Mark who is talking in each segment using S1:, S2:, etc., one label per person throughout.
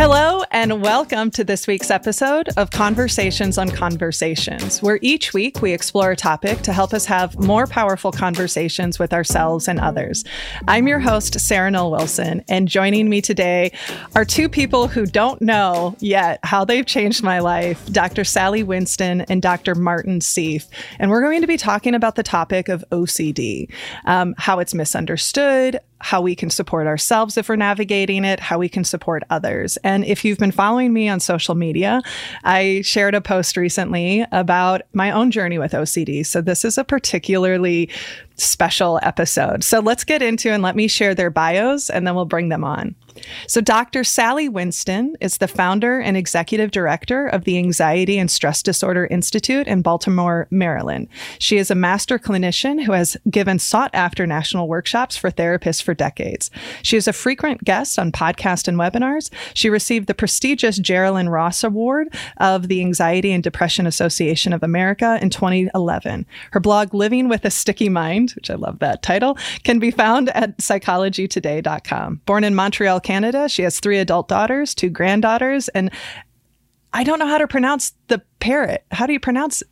S1: Hello, and welcome to this week's episode of Conversations on Conversations, where each week we explore a topic to help us have more powerful conversations with ourselves and others. I'm your host, Sarah Noll Wilson, and joining me today are two people who don't know yet how they've changed my life Dr. Sally Winston and Dr. Martin Seif. And we're going to be talking about the topic of OCD, um, how it's misunderstood, how we can support ourselves if we're navigating it, how we can support others. And if you've been following me on social media, I shared a post recently about my own journey with OCD. So this is a particularly special episode. So let's get into and let me share their bios and then we'll bring them on. So, Dr. Sally Winston is the founder and executive director of the Anxiety and Stress Disorder Institute in Baltimore, Maryland. She is a master clinician who has given sought after national workshops for therapists for decades. She is a frequent guest on podcasts and webinars. She received the prestigious Jerilyn Ross Award of the Anxiety and Depression Association of America in 2011. Her blog, Living with a Sticky Mind, which I love that title, can be found at psychologytoday.com. Born in Montreal, Canada, she has three adult daughters, two granddaughters, and I don't know how to pronounce the parrot. How do you pronounce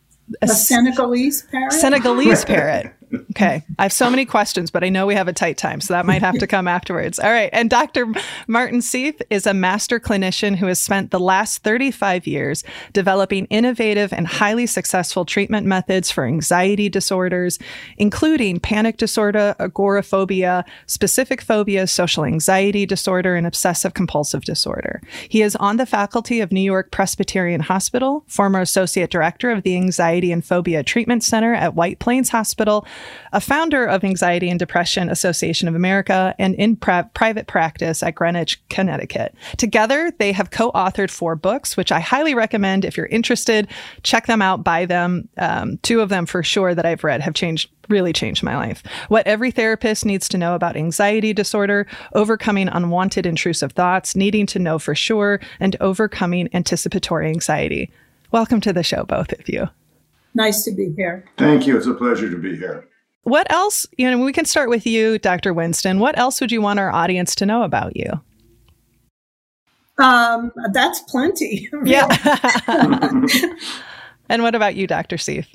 S2: a, a Senegalese parrot?
S1: Senegalese parrot. Okay. I have so many questions, but I know we have a tight time, so that might have to come afterwards. All right. And Dr. Martin Seif is a master clinician who has spent the last 35 years developing innovative and highly successful treatment methods for anxiety disorders, including panic disorder, agoraphobia, specific phobias, social anxiety disorder, and obsessive compulsive disorder. He is on the faculty of New York Presbyterian Hospital, former associate director of the Anxiety and Phobia Treatment Center at White Plains Hospital a founder of Anxiety and Depression Association of America, and in private practice at Greenwich, Connecticut. Together, they have co authored four books, which I highly recommend if you're interested. Check them out, buy them. Um, two of them for sure that I've read have changed really changed my life. What every therapist needs to know about anxiety disorder, overcoming unwanted intrusive thoughts, needing to know for sure, and overcoming anticipatory anxiety. Welcome to the show, both of you.
S2: Nice to be here.
S3: Thank you. It's a pleasure to be here.
S1: What else, you know, we can start with you, Dr. Winston. What else would you want our audience to know about you?
S2: Um, that's plenty.
S1: yeah. and what about you, Dr. Seif?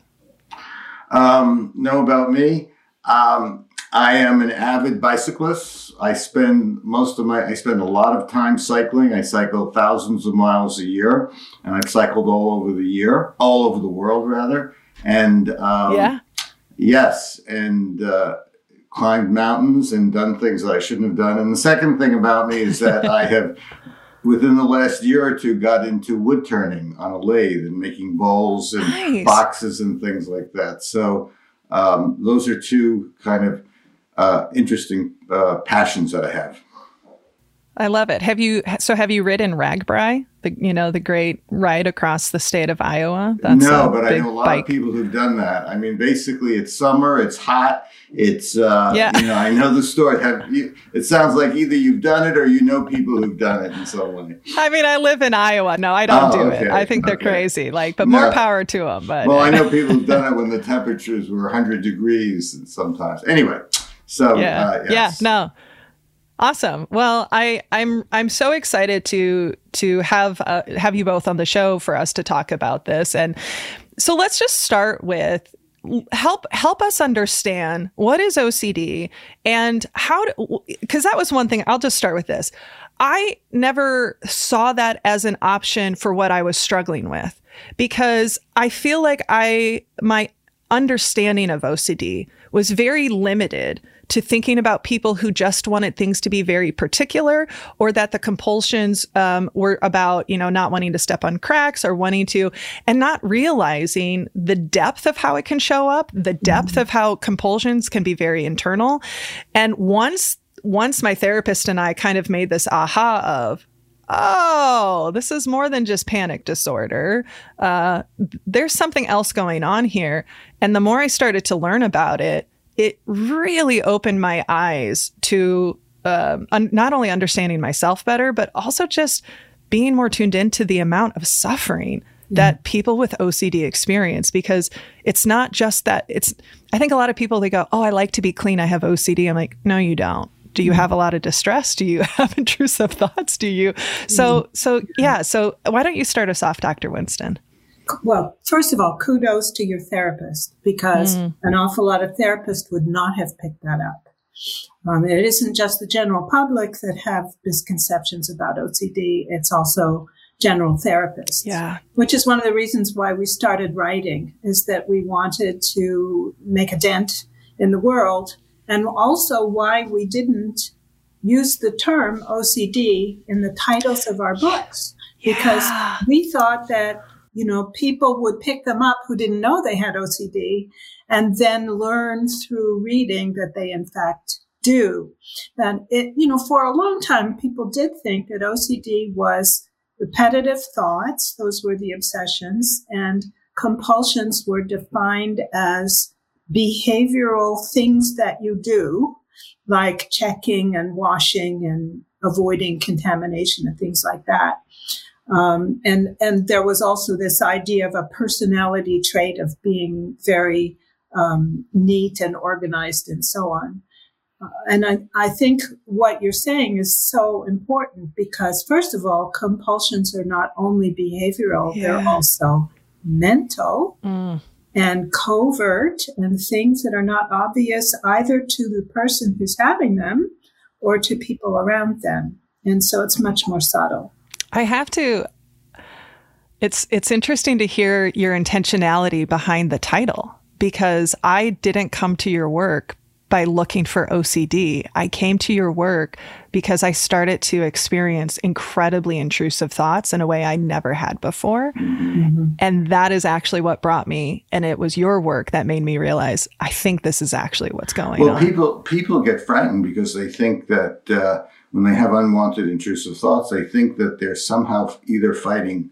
S3: Um, know about me? Um, I am an avid bicyclist. I spend most of my, I spend a lot of time cycling. I cycle thousands of miles a year, and I've cycled all over the year, all over the world rather. And um,
S1: yeah,
S3: yes, and uh, climbed mountains and done things that I shouldn't have done. And the second thing about me is that I have, within the last year or two, got into wood turning on a lathe and making bowls and nice. boxes and things like that. So um, those are two kind of uh, interesting uh, passions that I have.
S1: I love it. Have you so have you ridden RAGBRAI? The you know the great ride across the state of Iowa.
S3: That's no, but I know a lot bike. of people who've done that. I mean, basically, it's summer, it's hot, it's uh, yeah. You know, I know the story. Have you, it sounds like either you've done it or you know people who've done it in some way.
S1: I mean, I live in Iowa. No, I don't oh, do okay. it. I think they're okay. crazy. Like, but more power to them. But
S3: well, I know people who've done it when the temperatures were 100 degrees and sometimes. Anyway. So
S1: yeah, uh, yes. yeah, no. Awesome. Well, I, I'm I'm so excited to to have uh, have you both on the show for us to talk about this. And so let's just start with help help us understand what is OCD and how because that was one thing. I'll just start with this. I never saw that as an option for what I was struggling with because I feel like I my understanding of OCD was very limited to thinking about people who just wanted things to be very particular or that the compulsions um, were about, you know, not wanting to step on cracks or wanting to, and not realizing the depth of how it can show up, the depth mm-hmm. of how compulsions can be very internal. And once, once my therapist and I kind of made this aha of, oh, this is more than just panic disorder. Uh, there's something else going on here. And the more I started to learn about it, it really opened my eyes to uh, un- not only understanding myself better, but also just being more tuned into the amount of suffering mm-hmm. that people with OCD experience because it's not just that it's I think a lot of people they go, "Oh, I like to be clean, I have OCD." I'm like, "No, you don't." Do you mm-hmm. have a lot of distress? Do you have intrusive thoughts? Do you? So, mm-hmm. so yeah. So why don't you start us off, Dr. Winston?
S2: Well, first of all, kudos to your therapist because mm. an awful lot of therapists would not have picked that up. Um, it isn't just the general public that have misconceptions about OCD. It's also general therapists.
S1: Yeah.
S2: Which is one of the reasons why we started writing is that we wanted to make a dent in the world and also why we didn't use the term OCD in the titles of our books because we thought that you know people would pick them up who didn't know they had OCD and then learn through reading that they in fact do. And it, you know, for a long time, people did think that OCD was repetitive thoughts. Those were the obsessions and compulsions were defined as behavioral things that you do, like checking and washing and avoiding contamination and things like that. Um, and and there was also this idea of a personality trait of being very um, neat and organized and so on. Uh, and I, I think what you're saying is so important because, first of all, compulsions are not only behavioral, yeah. they're also mental mm. and covert and things that are not obvious either to the person who's having them or to people around them. And so it's much more subtle.
S1: I have to it's it's interesting to hear your intentionality behind the title because I didn't come to your work by looking for OCD. I came to your work because I started to experience incredibly intrusive thoughts in a way I never had before. Mm-hmm. And that is actually what brought me. And it was your work that made me realize I think this is actually what's going
S3: well,
S1: on.
S3: Well, people people get frightened because they think that uh, when they have unwanted intrusive thoughts, they think that they're somehow either fighting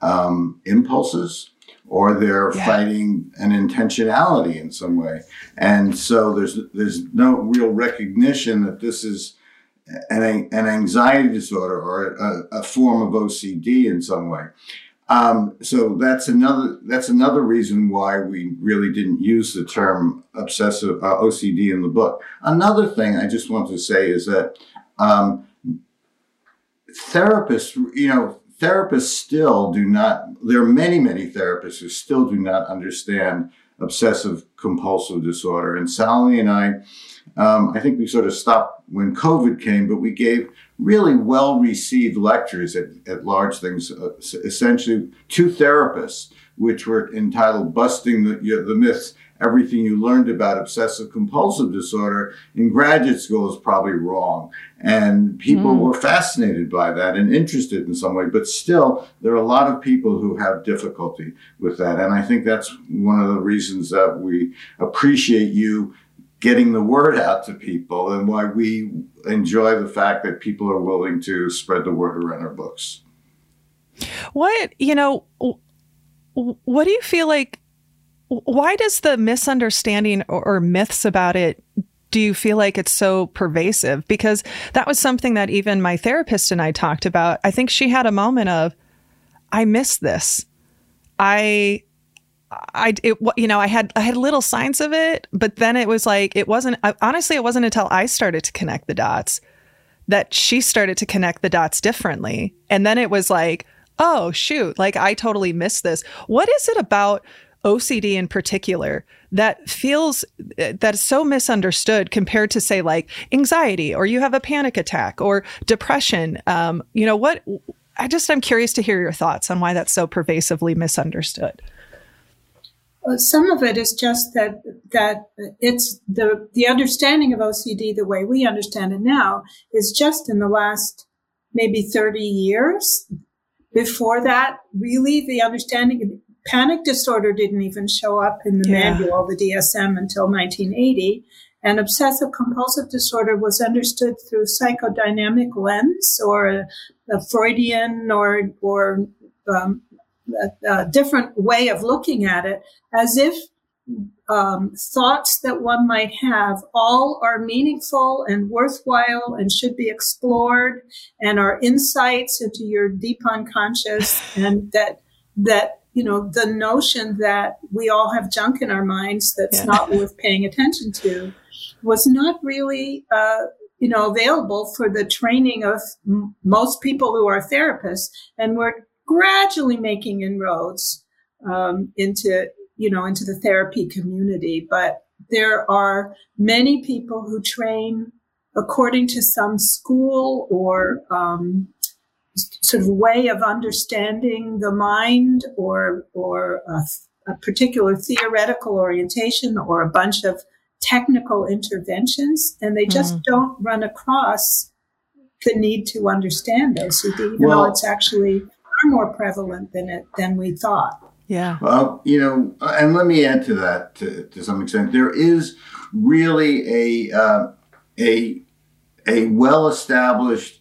S3: um, impulses or they're yeah. fighting an intentionality in some way. And so there's there's no real recognition that this is an, an anxiety disorder or a, a form of OCD in some way. Um, so that's another that's another reason why we really didn't use the term obsessive uh, OCD in the book. Another thing I just want to say is that um, therapists, you know, therapists still do not, there are many, many therapists who still do not understand obsessive compulsive disorder. And Sally and I, um, I think we sort of stopped when COVID came, but we gave really well received lectures at, at large things, uh, essentially to therapists, which were entitled Busting the, you know, the Myths everything you learned about obsessive compulsive disorder in graduate school is probably wrong. And people mm. were fascinated by that and interested in some way. But still, there are a lot of people who have difficulty with that. And I think that's one of the reasons that we appreciate you getting the word out to people and why we enjoy the fact that people are willing to spread the word around our books.
S1: What, you know, what do you feel like why does the misunderstanding or, or myths about it do you feel like it's so pervasive? Because that was something that even my therapist and I talked about. I think she had a moment of, I miss this. I, I, it, you know, I had, I had little signs of it, but then it was like, it wasn't, honestly, it wasn't until I started to connect the dots that she started to connect the dots differently. And then it was like, oh, shoot, like I totally missed this. What is it about OCD in particular that feels that's so misunderstood compared to say like anxiety or you have a panic attack or depression. Um, you know what? I just I'm curious to hear your thoughts on why that's so pervasively misunderstood.
S2: Well, some of it is just that that it's the the understanding of OCD the way we understand it now is just in the last maybe 30 years. Before that, really the understanding Panic disorder didn't even show up in the yeah. manual, the DSM, until 1980. And obsessive compulsive disorder was understood through psychodynamic lens or a, Freudian or, or um, a, a, different way of looking at it, as if um, thoughts that one might have all are meaningful and worthwhile and should be explored and are insights into your deep unconscious and that that you know, the notion that we all have junk in our minds that's yeah. not worth paying attention to was not really, uh, you know, available for the training of m- most people who are therapists. And we're gradually making inroads um, into, you know, into the therapy community. But there are many people who train according to some school or um, sort of way of understanding the mind or or a, a, particular theoretical orientation or a bunch of technical interventions and they just mm. don't run across the need to understand OCD even well, though it's actually far more prevalent than it than we thought.
S1: Yeah.
S3: Well, you know, and let me add to that to, to some extent. There is really a uh, a a well established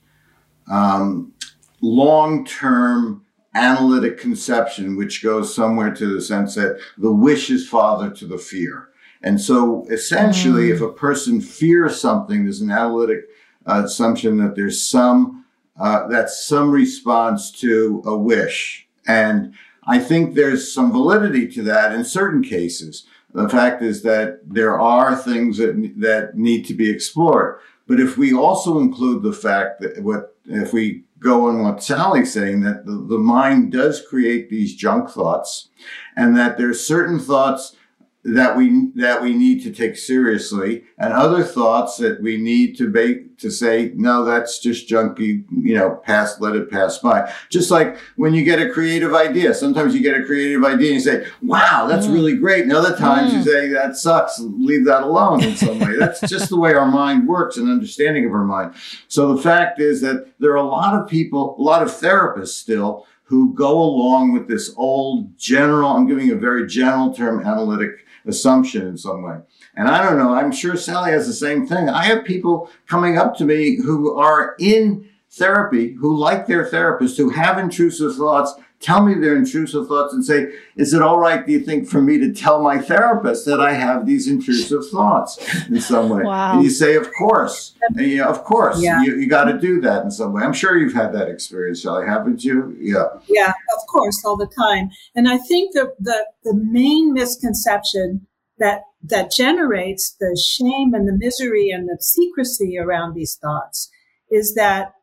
S3: um, long term analytic conception, which goes somewhere to the sense that the wish is father to the fear. And so essentially, mm. if a person fears something, there's an analytic uh, assumption that there's some, uh, that's some response to a wish. And I think there's some validity to that in certain cases. The fact is that there are things that, that need to be explored. But if we also include the fact that what, if we go on what Sally's saying, that the, the mind does create these junk thoughts and that there's certain thoughts that we that we need to take seriously and other thoughts that we need to make to say no that's just junky you know pass let it pass by. Just like when you get a creative idea. Sometimes you get a creative idea and you say wow that's mm. really great. And other times mm. you say that sucks leave that alone in some way. That's just the way our mind works and understanding of our mind. So the fact is that there are a lot of people a lot of therapists still who go along with this old general i'm giving a very general term analytic assumption in some way. And I don't know, I'm sure Sally has the same thing. I have people coming up to me who are in therapy, who like their therapist, who have intrusive thoughts, tell me their intrusive thoughts and say, Is it all right, do you think, for me to tell my therapist that I have these intrusive thoughts in some way? Wow. And you say, Of course. And you, of course, yeah. you, you got to do that in some way. I'm sure you've had that experience, Sally, haven't you? Yeah.
S2: Yeah, of course, all the time. And I think the, the, the main misconception that that generates the shame and the misery and the secrecy around these thoughts is that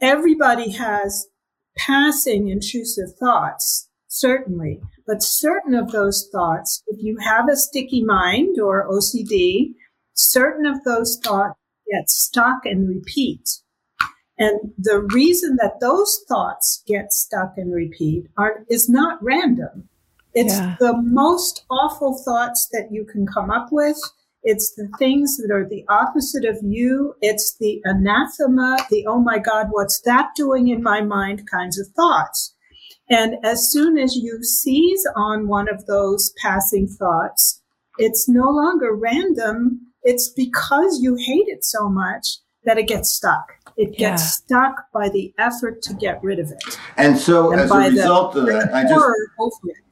S2: everybody has passing intrusive thoughts, certainly, but certain of those thoughts, if you have a sticky mind or OCD, certain of those thoughts get stuck and repeat. And the reason that those thoughts get stuck and repeat are, is not random. It's yeah. the most awful thoughts that you can come up with. It's the things that are the opposite of you. It's the anathema, the oh my God, what's that doing in my mind kinds of thoughts. And as soon as you seize on one of those passing thoughts, it's no longer random. It's because you hate it so much that it gets stuck. It gets yeah. stuck by the effort to get rid of it.
S3: And so, and as a result of that, I just over it.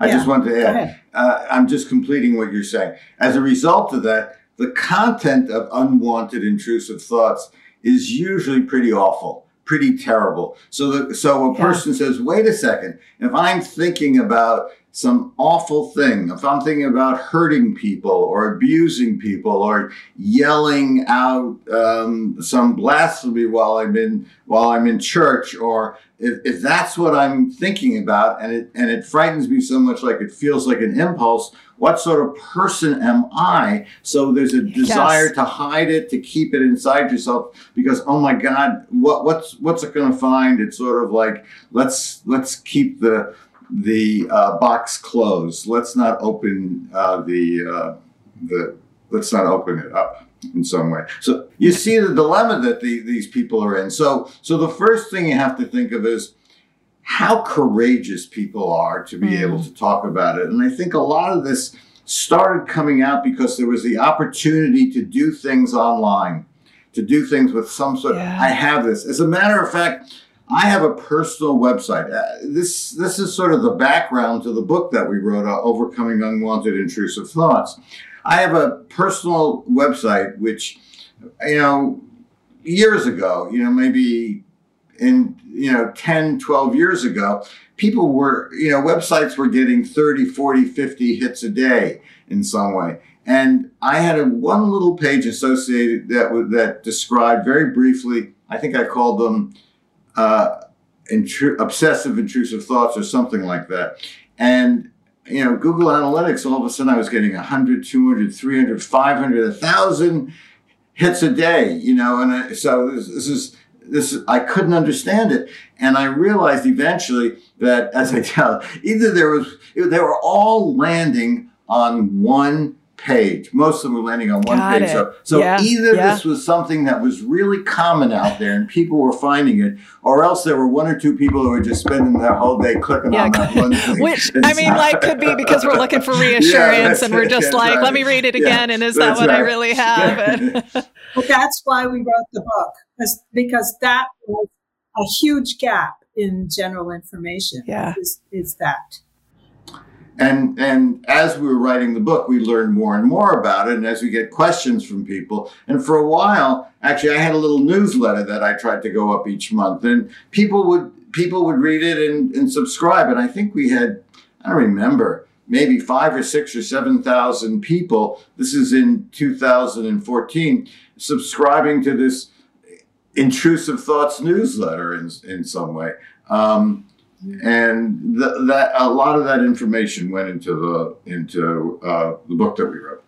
S3: I yeah. just want to add, uh, I'm just completing what you're saying. As a result of that, the content of unwanted intrusive thoughts is usually pretty awful, pretty terrible. So, the, so a person yeah. says, wait a second, if I'm thinking about some awful thing, if I'm thinking about hurting people or abusing people or yelling out um, some blasphemy while I'm in while I'm in church, or if, if that's what I'm thinking about, and it and it frightens me so much, like it feels like an impulse. What sort of person am I? So there's a desire yes. to hide it, to keep it inside yourself, because oh my God, what what's what's it going to find? It's sort of like let's let's keep the the uh, box closed. Let's not open uh, the uh, the let's not open it up in some way. So you see the dilemma that the, these people are in. So so the first thing you have to think of is how courageous people are to be mm. able to talk about it. And I think a lot of this started coming out because there was the opportunity to do things online, to do things with some sort. Yeah. Of, I have this. As a matter of fact I have a personal website. Uh, this this is sort of the background to the book that we wrote, uh, Overcoming Unwanted Intrusive Thoughts. I have a personal website which, you know, years ago, you know, maybe in, you know, 10, 12 years ago, people were, you know, websites were getting 30, 40, 50 hits a day in some way. And I had a one little page associated that that described very briefly. I think I called them uh, intru- obsessive intrusive thoughts or something like that. And you know, Google Analytics, all of a sudden I was getting 100, 200, 300, 500, 1,000 hits a day, you know, and I, so this, this is this I couldn't understand it, and I realized eventually that as I tell, either there was they were all landing on one page. Most of them were landing on one
S1: Got
S3: page.
S1: it.
S3: So, so
S1: Yeah,
S3: either
S1: yeah.
S3: this was something that was really common out there and people were finding it, or else there were one or two people who were just spending their whole day clicking
S1: Yeah,
S3: on that one thing.
S1: Which I mean,
S3: so-
S1: like, could be because we're looking for reassurance,
S3: that's
S1: and we're just like,
S3: right.
S1: let me read it
S3: Yeah,
S1: again, and is that
S3: that's
S1: what I really have? And-
S2: But that's why we wrote the book, because, because that was a huge gap in general information.
S1: Yeah.
S2: Is, is that.
S3: And and as we were writing the book, we learned more and more about it. And as we get questions from people, and for a while, actually, I had a little newsletter that I tried to go up each month, and people would people would read it and, and subscribe. And I think we had I don't remember maybe five or six or seven thousand people. This is in 2014 subscribing to this intrusive thoughts newsletter in in some way. Um, and th- that a lot of that information went into the into uh, the book that we wrote.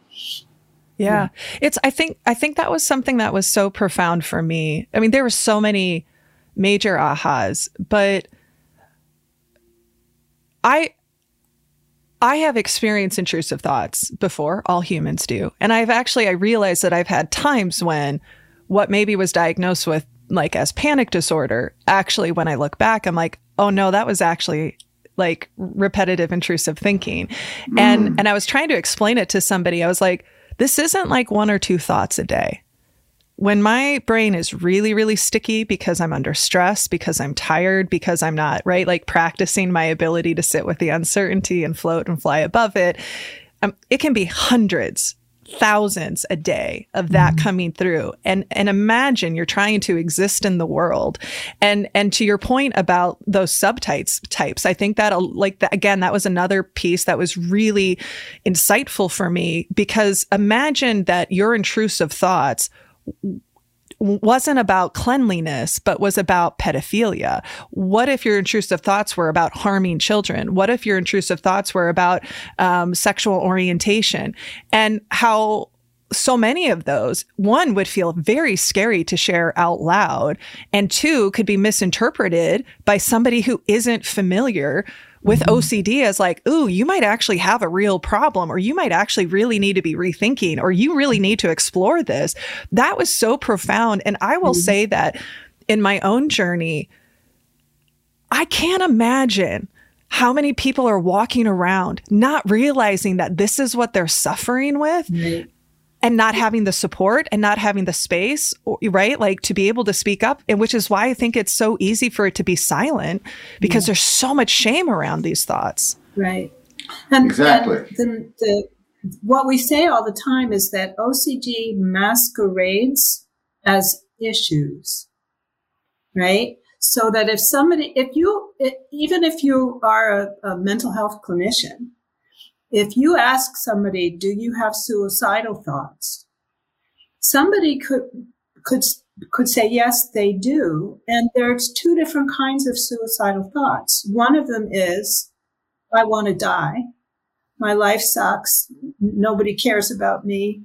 S1: Yeah. It's I think I think that was something that was so profound for me. I mean, there were so many major ahas, but I I have experienced intrusive thoughts before, all humans do. And I've actually I realized that I've had times when what maybe was diagnosed with like as panic disorder, actually when I look back I'm like, "Oh no, that was actually like repetitive intrusive thinking." And and I was trying to explain it to somebody. I was like, this isn't like one or two thoughts a day. When my brain is really, really sticky because I'm under stress, because I'm tired, because I'm not, right, like practicing my ability to sit with the uncertainty and float and fly above it, um, it can be hundreds, thousands a day of that mm-hmm. coming through. And and imagine you're trying to exist in the world. And and to your point about those subtypes types, I think that like that again, that was another piece that was really insightful for me because imagine that your intrusive thoughts wasn't about cleanliness, but was about pedophilia? What if your intrusive thoughts were about harming children? What if your intrusive thoughts were about um, sexual orientation? And how so many of those, one would feel very scary to share out loud, and two could be misinterpreted by somebody who isn't familiar with mm-hmm. OCD as like, ooh, you might actually have a real problem, or you might actually really need to be rethinking, or you really need to explore this. That was so profound. And I will mm-hmm. say that in my own journey, I can't imagine how many people are walking around not realizing that this is what they're suffering with and not having the support and not having the space right like to be able to speak up and which is why i think it's so easy for it to be silent because there's so much shame around these thoughts
S2: Right. And,
S3: Exactly.
S2: and the, the, what we say all the time is that OCD masquerades as issues, right? So that if somebody, if you, even if you are a, a mental health clinician, if you ask somebody, do you have suicidal thoughts? Somebody could, could, could say, yes, they do. And there's two different kinds of suicidal thoughts. One of them is, I want to die. My life sucks. Nobody cares about me.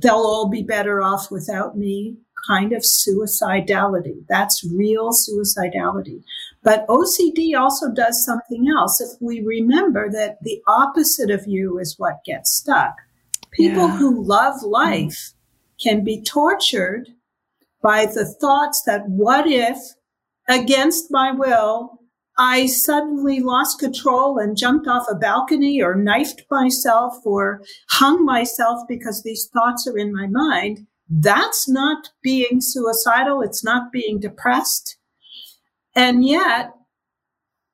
S2: They'll all be better off without me. Kind of suicidality. That's real suicidality. But OCD also does something else. If we remember that the opposite of you is what gets stuck. People
S1: Yeah.
S2: who love mm. life can be tortured by the thoughts that what if against my will I suddenly lost control and jumped off a balcony or knifed myself or hung myself because these thoughts are in my mind. That's not being suicidal. It's not being depressed. And yet,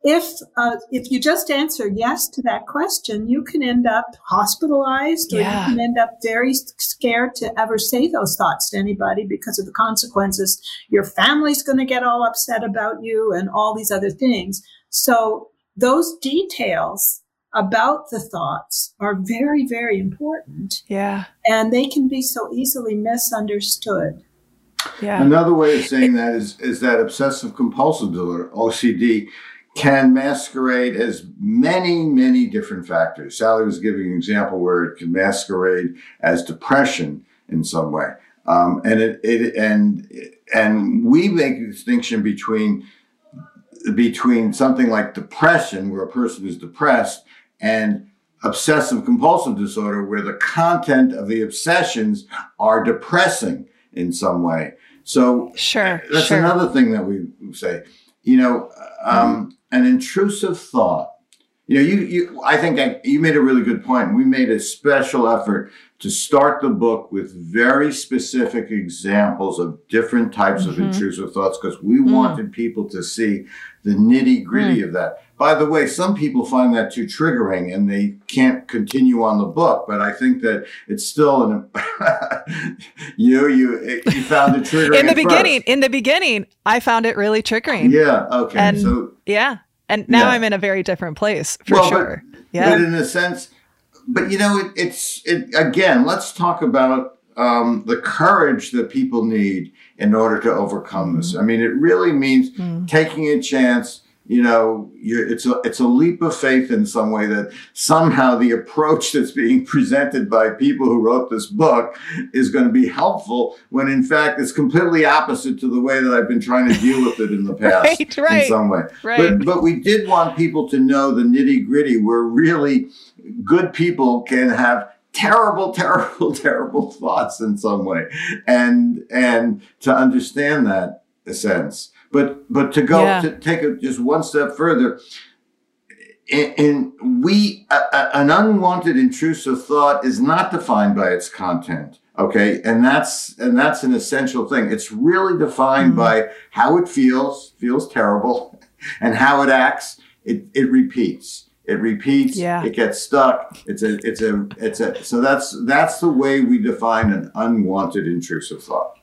S2: if uh, if you just answer yes to that question, you can end up hospitalized, or
S1: Yeah.
S2: you can end up very scared to ever say those thoughts to anybody because of the consequences. Your family's going to get all upset about you, and all these other things. So those details about the thoughts are very, very important.
S1: Yeah.
S2: And they can be so easily misunderstood.
S1: Yeah.
S3: Another way of saying that is is that obsessive compulsive disorder, OCD, can masquerade as many, many different factors. Sally was giving an example where it can masquerade as depression in some way. Um, and it, it and and we make a distinction between between something like depression, where a person is depressed, and obsessive compulsive disorder, where the content of the obsessions are depressing in some way. So
S1: sure,
S3: that's
S1: sure.
S3: another thing that we say. You know, um, an intrusive thought. You know, you, you I think I, you made a really good point. We made a special effort to start the book with very specific examples of different types
S1: Mm-hmm.
S3: of intrusive thoughts because we
S1: Mm.
S3: wanted people to see the nitty gritty of that. By the way, some people find that too triggering and they can't continue on the book. But I think that it's still an you you you found it triggering
S1: in the beginning,
S3: first.
S1: in the beginning, I found it really triggering.
S3: Yeah. Okay.
S1: And
S3: so
S1: yeah. And now
S3: Yeah.
S1: I'm in a very different place for
S3: Well, but-
S1: sure. yeah.
S3: But in a sense, but you know, it, it's it again. Let's talk about um, the courage that people need in order to overcome this. I mean, it really means
S1: Mm.
S3: taking a chance. You know, you're, it's a it's a leap of faith in some way that somehow the approach that's being presented by people who wrote this book is going to be helpful when in fact it's completely opposite to the way that I've been trying to deal with it in the past
S1: Right, right,
S3: in some way.
S1: right.
S3: But but we did want people to know the nitty gritty where really good people can have terrible, terrible, terrible thoughts in some way. And and to understand that a sense. But but to go
S1: Yeah.
S3: to take it just one step further, in, in we a, a- an unwanted intrusive thought is not defined by its content okay? And that's and that's an essential thing. It's really defined
S1: Mhm.
S3: by how it feels feels terrible and how it acts. It it repeats. It repeats.
S1: Yeah.
S3: it gets stuck. It's a it's a it's a so that's that's the way we define an unwanted intrusive thought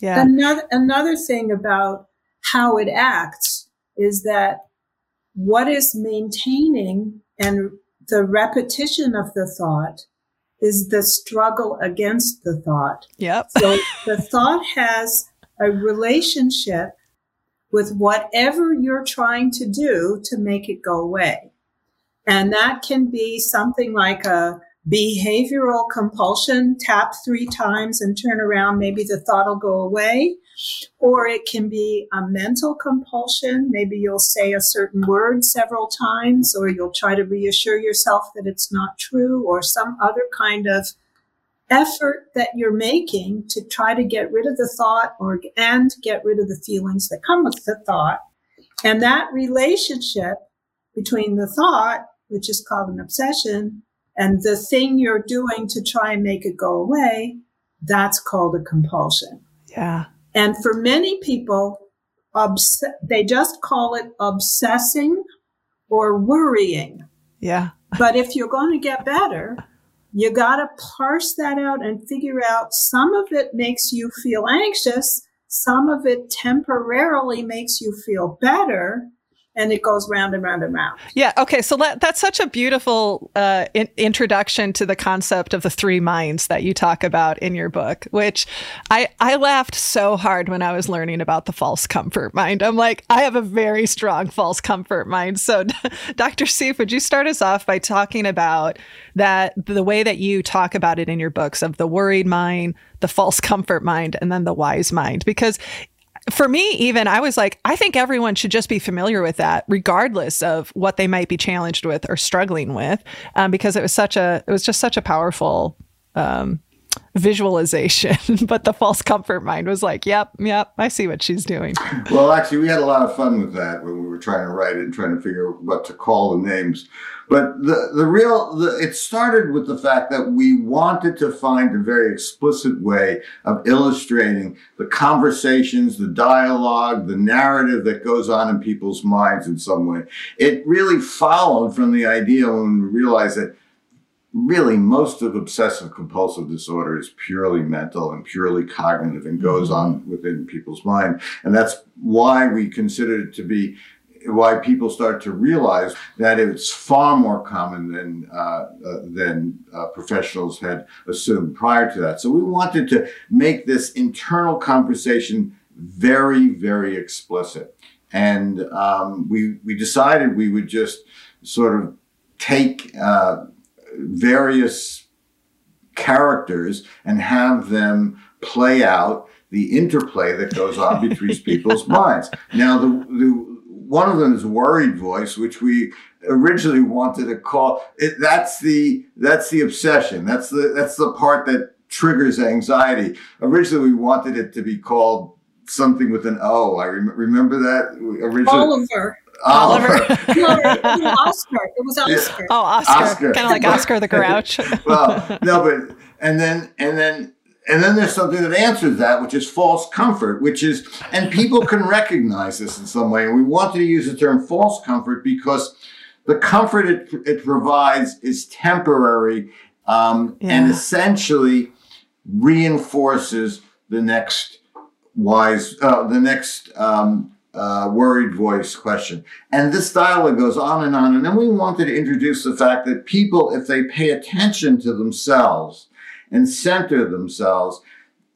S1: yeah.
S2: Another another thing about how it acts is that what is maintaining and the repetition of the thought is the struggle against the thought.
S1: Yep.
S2: So the thought has a relationship with whatever you're trying to do to make it go away. And that can be something like a behavioral compulsion, tap three times and turn around, maybe the thought will go away. Or it can be a mental compulsion. Maybe you'll say a certain word several times, or you'll try to reassure yourself that it's not true, or some other kind of effort that you're making to try to get rid of the thought or and get rid of the feelings that come with the thought. And that relationship between the thought, which is called an obsession, and the thing you're doing to try and make it go away, that's called a compulsion.
S1: Yeah.
S2: And for many people, obs- they just call it obsessing or worrying.
S1: Yeah.
S2: But if you're going to get better, you got to parse that out and figure out some of it makes you feel anxious, some of it temporarily makes you feel better, and it goes round and round and round.
S1: Yeah. Okay. So that, that's such a beautiful uh, in- introduction to the concept of the three minds that you talk about in your book, which I, I laughed so hard when I was learning about the false comfort mind. I'm like, I have a very strong false comfort mind. So, Dr. Seif, would you start us off by talking about that, the way that you talk about it in your books of the worried mind, the false comfort mind, and then the wise mind? Because for me, even I was like, I think everyone should just be familiar with that, regardless of what they might be challenged with or struggling with, um, because it was such a, it was just such a powerful um, visualization. but the false comfort mind was like, yep, yep, I see what she's doing.
S3: Well, actually, we had a lot of fun with that when we were trying to write it and trying to figure out what to call the names. But the, the real, the, it started with the fact that we wanted to find a very explicit way of illustrating the conversations, the dialogue, the narrative that goes on in people's minds in some way. It really followed from the idea when we realized that really most of obsessive compulsive disorder is purely mental and purely cognitive and goes on within people's mind. And that's why we consider it to be why people start to realize that it's far more common than uh, uh, than uh, professionals had assumed prior to that. So we wanted to make this internal conversation very, very explicit, and um, we we decided we would just sort of take uh, various characters and have them play out the interplay that goes on between people's minds. Now, the, the one of them is worried voice, which we originally wanted to call it. That's the that's the obsession. That's the that's the part that triggers anxiety. Originally, we wanted it to be called something with an O. I rem- remember that originally.
S2: Oliver.
S1: Oliver.
S2: no, Oscar. It was Oscar.
S1: Yeah. Oh, Oscar. Oscar. Kind of like Oscar the Grouch.
S3: well, no, but and then and then and then there's something that answers that, which is false comfort, which is, and people can recognize this in some way. And we wanted to use the term false comfort because the comfort it, it provides is temporary um, yeah. and essentially reinforces the next wise, uh, the next um, uh, worried voice question. And this dialogue goes on and on. And then we wanted to introduce the fact that people, if they pay attention to themselves, and center themselves.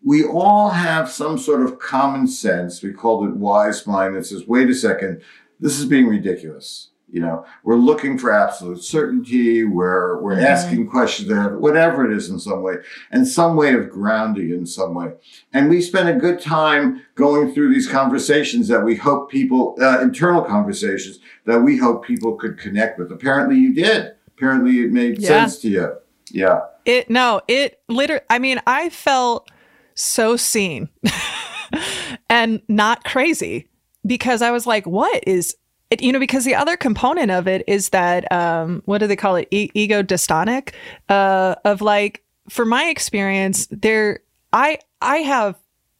S3: We all have some sort of common sense. We called it wise mind that says, wait a second, this is being ridiculous. You know, we're looking for absolute certainty. We're we're mm-hmm. asking questions that have whatever it is in some way, and some way of grounding in some way. And we spent a good time going through these conversations that we hope people, uh, internal conversations that we hope people could connect with. Apparently, you did. Apparently, it made yeah. sense to you. Yeah.
S1: It no, it literally I mean, I felt so seen and not crazy because I was like, what is it, you know, because the other component of it is that um, what do they call it? E- ego dystonic uh, of like, for my experience, there, I I have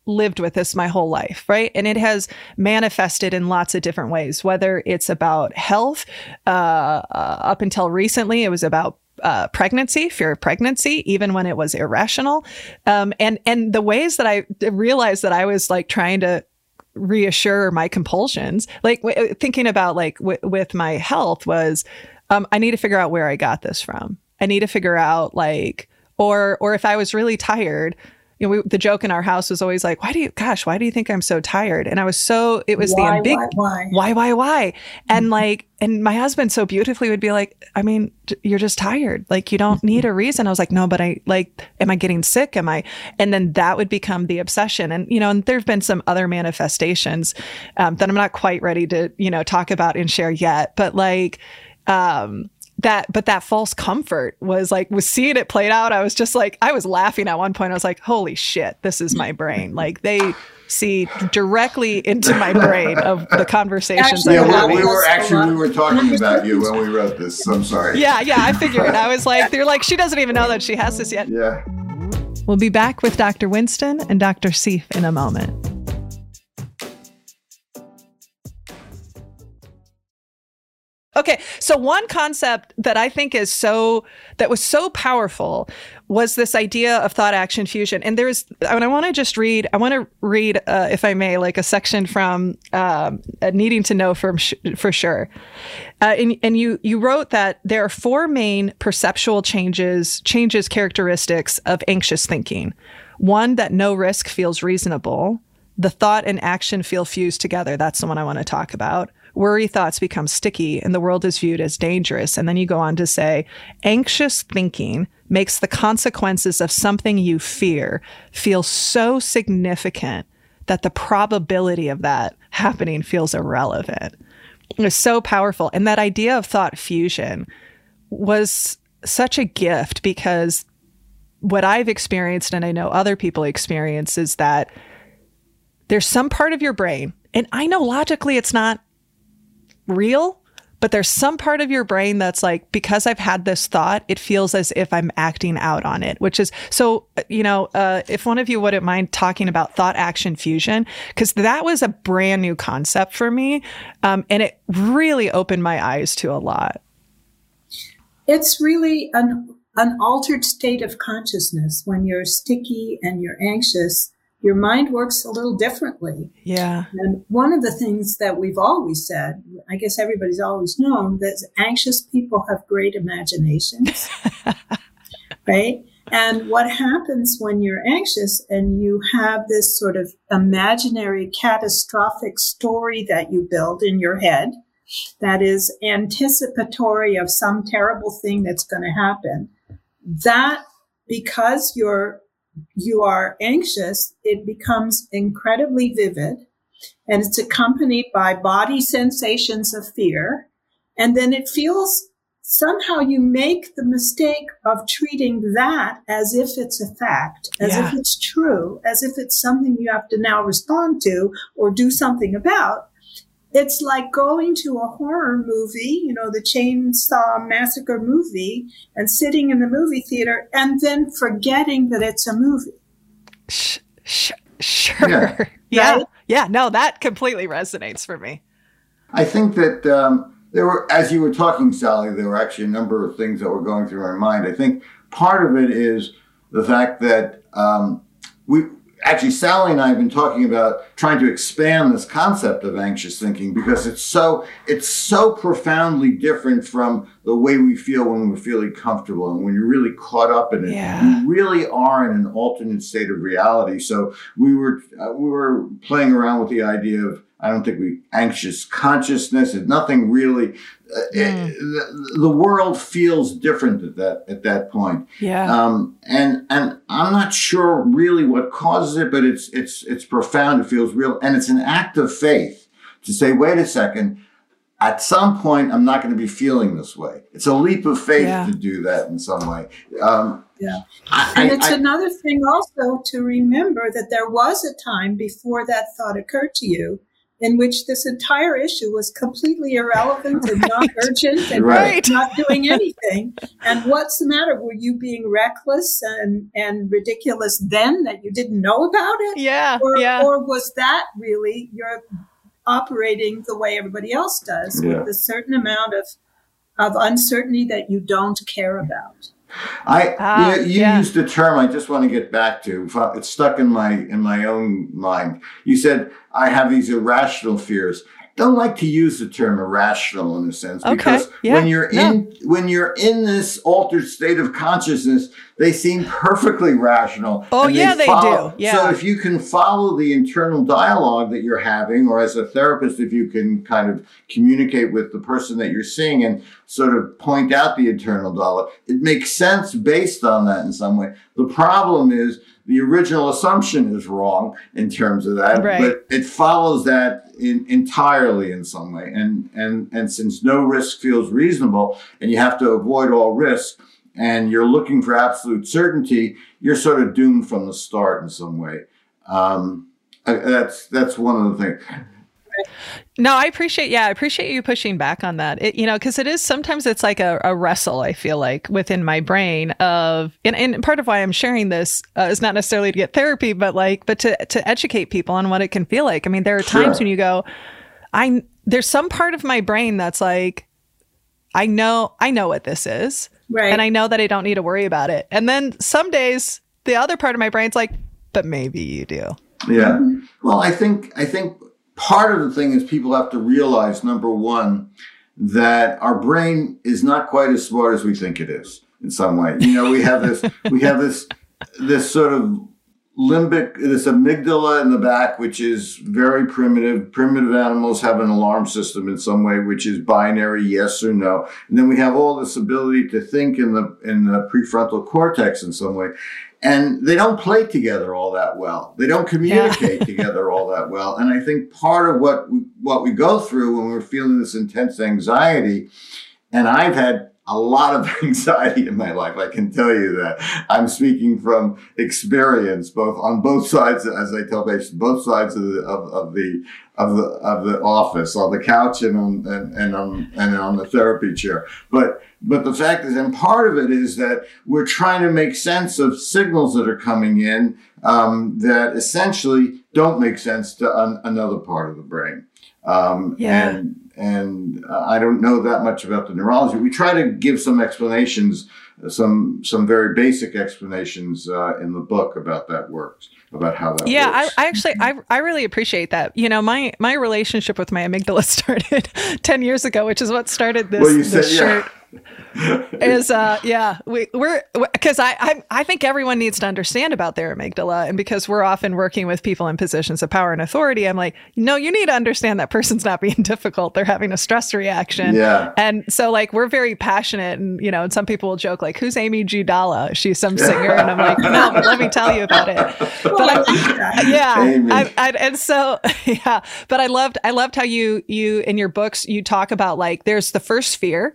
S1: lived with this my whole life, right? And it has manifested in lots of different ways. Whether it's about health, uh, uh, up until recently, it was about uh, pregnancy, fear of pregnancy, even when it was irrational, um, and and the ways that I realized that I was like trying to reassure my compulsions, like w- thinking about like w- with my health was, um, I need to figure out where I got this from. I need to figure out like, or or if I was really tired, you know, we, the joke in our house was always like, why do you, gosh, why do you think I'm so tired? And I was so, it was why, the big,
S2: why,
S1: why, why, why? And mm-hmm. like, and my husband so beautifully would be like, I mean, you're just tired. Like, you don't need a reason. I was like, no, but I like, am I getting sick? Am I? And then that would become the obsession. And, you know, and there've been some other manifestations um, that I'm not quite ready to, you know, talk about and share yet. But like, um, that but that false comfort was like was seeing it played out. I was just like i was laughing at one point. I was like holy shit this is my brain. Mm-hmm. Like they see directly into my brain of the conversations
S3: actually, yeah, we, we were actually we were talking about you when we wrote this. I'm sorry.
S1: Yeah yeah i figured i was like they're like she doesn't even know that she has this yet.
S3: Yeah.
S1: We'll be back with dr winston and dr Seif in a moment Okay, so one concept that I think is so that was so powerful was this idea of thought action fusion. And there's, I want to just read, I want to read, uh, if I may, like a section from um, needing to know for for sure. Uh, and and you you wrote that there are four main perceptual changes changes characteristics of anxious thinking. One that no risk feels reasonable. The thought and action feel fused together. That's the one I want to talk about worry thoughts become sticky and the world is viewed as dangerous. And then you go on to say, anxious thinking makes the consequences of something you fear feel so significant that the probability of that happening feels irrelevant. It's so powerful. And that idea of thought fusion was such a gift because what I've experienced and I know other people experience is that there's some part of your brain, and I know logically it's not real, but there's some part of your brain that's like, because I've had this thought, it feels as if I'm acting out on it, which is so, you know, uh, if one of you wouldn't mind talking about thought action fusion, because that was a brand new concept for me. Um, and it really opened my eyes to a lot.
S2: It's really an, an altered state of consciousness when you're sticky and you're anxious. Your mind works a little differently.
S1: Yeah.
S2: And one of the things that we've always said, I guess everybody's always known, that anxious people have great imaginations, right? And what happens when you're anxious and you have this sort of imaginary catastrophic story that you build in your head that is anticipatory of some terrible thing that's going to happen, that because you're you are anxious, it becomes incredibly vivid and it's accompanied by body sensations of fear. And then it feels somehow you make the mistake of treating that as if it's a fact, as yeah. if it's true, as if it's something you have to now respond to or do something about it's like going to a horror movie, you know, the Chainsaw Massacre movie, and sitting in the movie theater and then forgetting that it's a movie.
S1: Sh- sh- sure. Yeah. Yeah. Right? yeah. No, that completely resonates for me.
S3: I think that um, there were, as you were talking, Sally, there were actually a number of things that were going through my mind. I think part of it is the fact that um, we, actually Sally and I have been talking about trying to expand this concept of anxious thinking because it's so it's so profoundly different from the way we feel when we're feeling comfortable and when you're really caught up in it.
S1: Yeah.
S3: You really are in an alternate state of reality. So we were uh, we were playing around with the idea of I don't think we anxious consciousness. It's nothing really. Uh, mm. the, the, world feels different at that at that point.
S1: Yeah.
S3: Um, and and I'm not sure really what causes it, but it's it's it's profound. It feels real, and it's an act of faith to say, wait a second. At some point, I'm not going to be feeling this way. It's a leap of faith yeah. to do that in some way. Um,
S2: yeah. I, and it's I, another thing also to remember that there was a time before that thought occurred to you in which this entire issue was completely irrelevant and right. not urgent and right. not doing anything. and what's the matter? Were you being reckless and, and ridiculous then that you didn't know about it?
S1: Yeah.
S2: Or,
S1: yeah.
S2: or was that really your operating the way everybody else does yeah. with a certain amount of, of uncertainty that you don't care about?
S3: I you, you yeah. used a term I just want to get back to. It's stuck in my in my own mind. You said I have these irrational fears don't like to use the term irrational in a sense because yeah. when you're no. in when you're in this altered state of consciousness, they seem perfectly rational.
S1: Oh yeah, they, follow, do. Yeah.
S3: So if you can follow the internal dialogue that you're having, or as a therapist, if you can kind of communicate with the person that you're seeing and sort of point out the internal dialogue, it makes sense based on that in some way. The problem is the original assumption is wrong in terms of that,
S1: right.
S3: but it follows that in, entirely in some way. And and and since no risk feels reasonable, and you have to avoid all risk, and you're looking for absolute certainty, you're sort of doomed from the start in some way. Um, that's that's one of the things.
S1: No, I appreciate. Yeah, I appreciate you pushing back on that. It, you know, because it is sometimes it's like a, a, wrestle. I feel like within my brain of, and, and part of why I'm sharing this uh, is not necessarily to get therapy, but like, but to to educate people on what it can feel like. I mean, there are times sure. when you go, I there's some part of my brain that's like, I know, I know what this is,
S2: right,
S1: and I know that I don't need to worry about it. And then some days, the other part of my brain's like, but maybe you do.
S3: Yeah. Well, I think I think part of the thing is people have to realize number one that our brain is not quite as smart as we think it is in some way. You know we have this we have this this sort of limbic this amygdala in the back which is very primitive. Primitive animals have an alarm system in some way which is binary yes or no. And then we have all this ability to think in the in the prefrontal cortex in some way and they don't play together all that well. They don't communicate yeah. together all that well. And I think part of what we, what we go through when we're feeling this intense anxiety, and I've had a lot of anxiety in my life. I can tell you that I'm speaking from experience, both on both sides, as I tell patients, both sides of the of, of the of the of the office, on the couch and on and, and on and on the therapy chair. But but the fact is, and part of it is that we're trying to make sense of signals that are coming in um, that essentially don't make sense to an, another part of the brain. Um,
S1: yeah.
S3: And and uh, I don't know that much about the neurology. We try to give some explanations some some very basic explanations uh, in the book about that works about how that
S1: yeah
S3: works.
S1: I, I actually I, I really appreciate that you know my my relationship with my amygdala started 10 years ago which is what started this,
S3: well,
S1: this
S3: said,
S1: shirt
S3: yeah.
S1: Is uh yeah we, we're because I, I i think everyone needs to understand about their amygdala. And because we're often working with people in positions of power and authority i'm like no you need to understand that person's not being difficult. They're having a stress reaction.
S3: Yeah.
S1: and so like we're very passionate and you know and some people will joke like who's amy g. Dalla? She's some singer. And i'm like no but let me tell you about it. But
S2: I
S1: I, yeah I, I, and so yeah. But i loved i loved how you you in your books you talk about like there's the first fear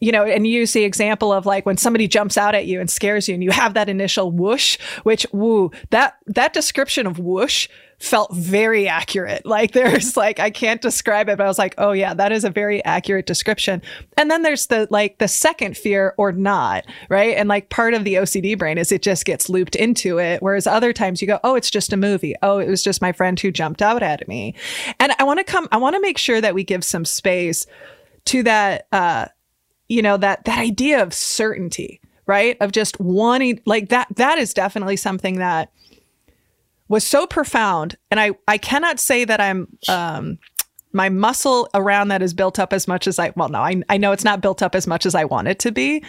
S1: you know, and use the example of like when somebody jumps out at you and scares you and you have that initial whoosh, which woo, that that description of whoosh felt very accurate. Like there's like I can't describe it, but I was like, oh yeah, that is a very accurate description. And then there's the like the second fear or not, right? And like part of the OCD brain is it just gets looped into it. Whereas other times you go, oh, it's just a movie. Oh, it was just my friend who jumped out at me. And I want to come, I want to make sure that we give some space to that uh you know that that idea of certainty right of just wanting like that that is definitely something that was so profound and i i cannot say that i'm um my muscle around that is built up as much as i well no i, I know it's not built up as much as i want it to be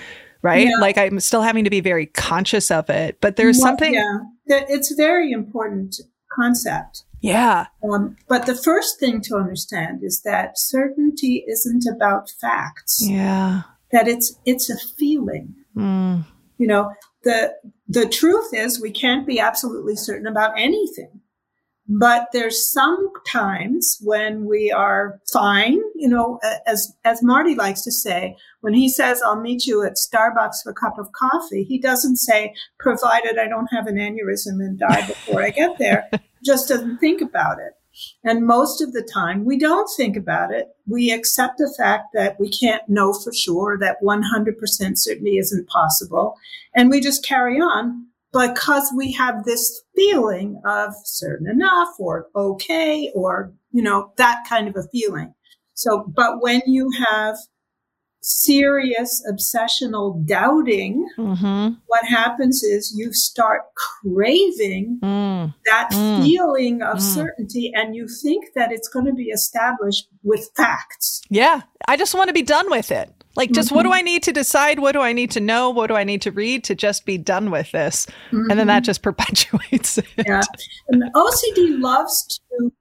S1: right
S2: Yeah.
S1: like i'm still having to be very conscious of it but there's
S2: Well,
S1: something
S2: Yeah, That- it's a very important concept.
S1: Yeah
S2: Um, but the first thing to understand is that certainty isn't about facts.
S1: yeah
S2: That it's it's a feeling.
S1: Mm.
S2: You know, the the truth is we can't be absolutely certain about anything. But there's some times when we are fine, you know, as as Marty likes to say, when he says I'll meet you at Starbucks for a cup of coffee, he doesn't say provided I don't have an aneurysm and die before I get there. Just doesn't think about it. And most of the time we don't think about it. We accept the fact that we can't know for sure that 100% certainty isn't possible. And we just carry on because we have this feeling of certain enough or okay or, you know, that kind of a feeling. So, but when you have serious obsessional doubting,
S1: Mm-hmm.
S2: what happens is you start craving
S1: Mm.
S2: that
S1: Mm.
S2: feeling of
S1: Mm.
S2: certainty and you think that it's going to be established with facts.
S1: Yeah. I just want to be done with it. Like, just what do
S2: Mhm.
S1: I need to decide? What do I need to know? What do I need to read to just be done with this? And then that just perpetuates it.
S2: Yeah. And OCD loves to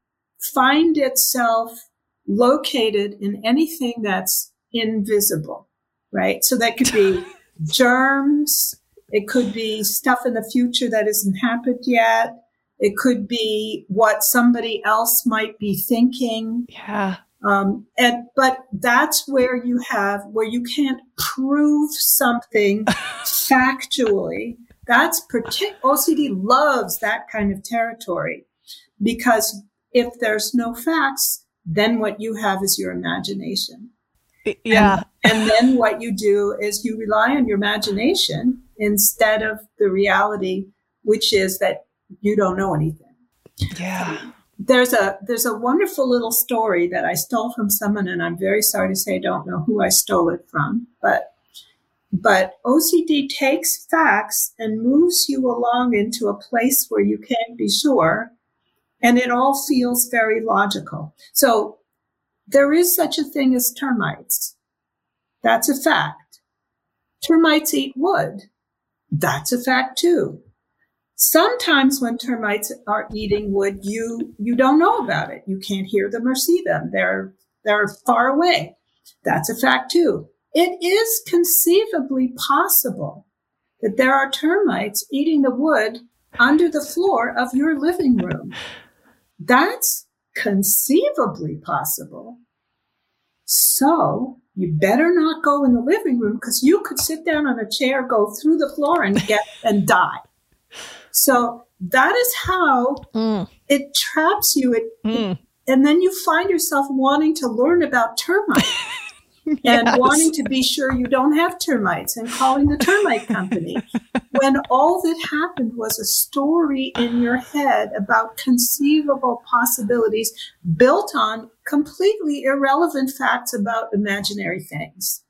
S2: find itself located in anything that's invisible, right? So that could be germs. It could be stuff in the future that hasn't happened yet. It could be what somebody else might be thinking.
S1: Yeah.
S2: Um, and but that's where you have where you can't prove something factually. That's partic- OCD loves that kind of territory because if there's no facts, then what you have is your imagination.
S1: Yeah.
S2: And then what you do is you rely on your imagination instead of the reality, which is that you don't know anything
S1: Yeah.
S2: There's a there's a wonderful little story that I stole from someone, and I'm very sorry to say I don't know who I stole it from, but but OCD takes facts and moves you along into a place where you can't be sure, and it all feels very logical. So there is such a thing as termites. That's a fact. Termites eat wood. That's a fact too. Sometimes when termites are eating wood, you, you don't know about it. You can't hear them or see them. They're, they're far away. That's a fact too. It is conceivably possible that there are termites eating the wood under the floor of your living room. That's conceivably possible. So you better not go in the living room because you could sit down on a chair, go through the floor and get and die. So that is how
S1: Mm.
S2: it traps you. It,
S1: Mm.
S2: and then you find yourself wanting to learn about termites and wanting to be sure you don't have termites and calling the termite company when all that happened was a story in your head about conceivable possibilities built on completely irrelevant facts about imaginary things.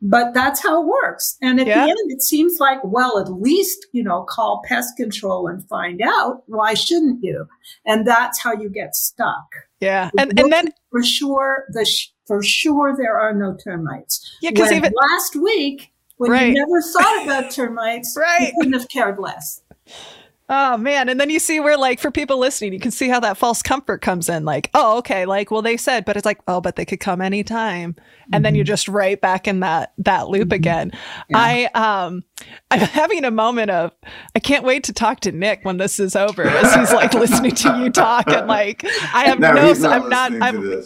S2: But that's how it works. And at
S1: Yeah.
S2: the end, it seems like, well, at least, you know, call pest control and find out. Why shouldn't you? And that's how you get stuck.
S1: Yeah. And and then
S2: For sure, the sh- for sure, there are no termites.
S1: yeah, because even
S2: last week, when
S1: Right.
S2: you never thought about termites,
S1: Right.
S2: you couldn't have cared less.
S1: Oh man. And then you see where like for people listening, you can see how that false comfort comes in. Like, oh, okay, like, well, they said, but it's like, oh, but they could come anytime. And then you're just right back in that that loop again. I um I'm having a moment of I can't wait to talk to Nick when this is over as he's like listening to you talk and like I have no,
S3: not
S1: I'm not I'm.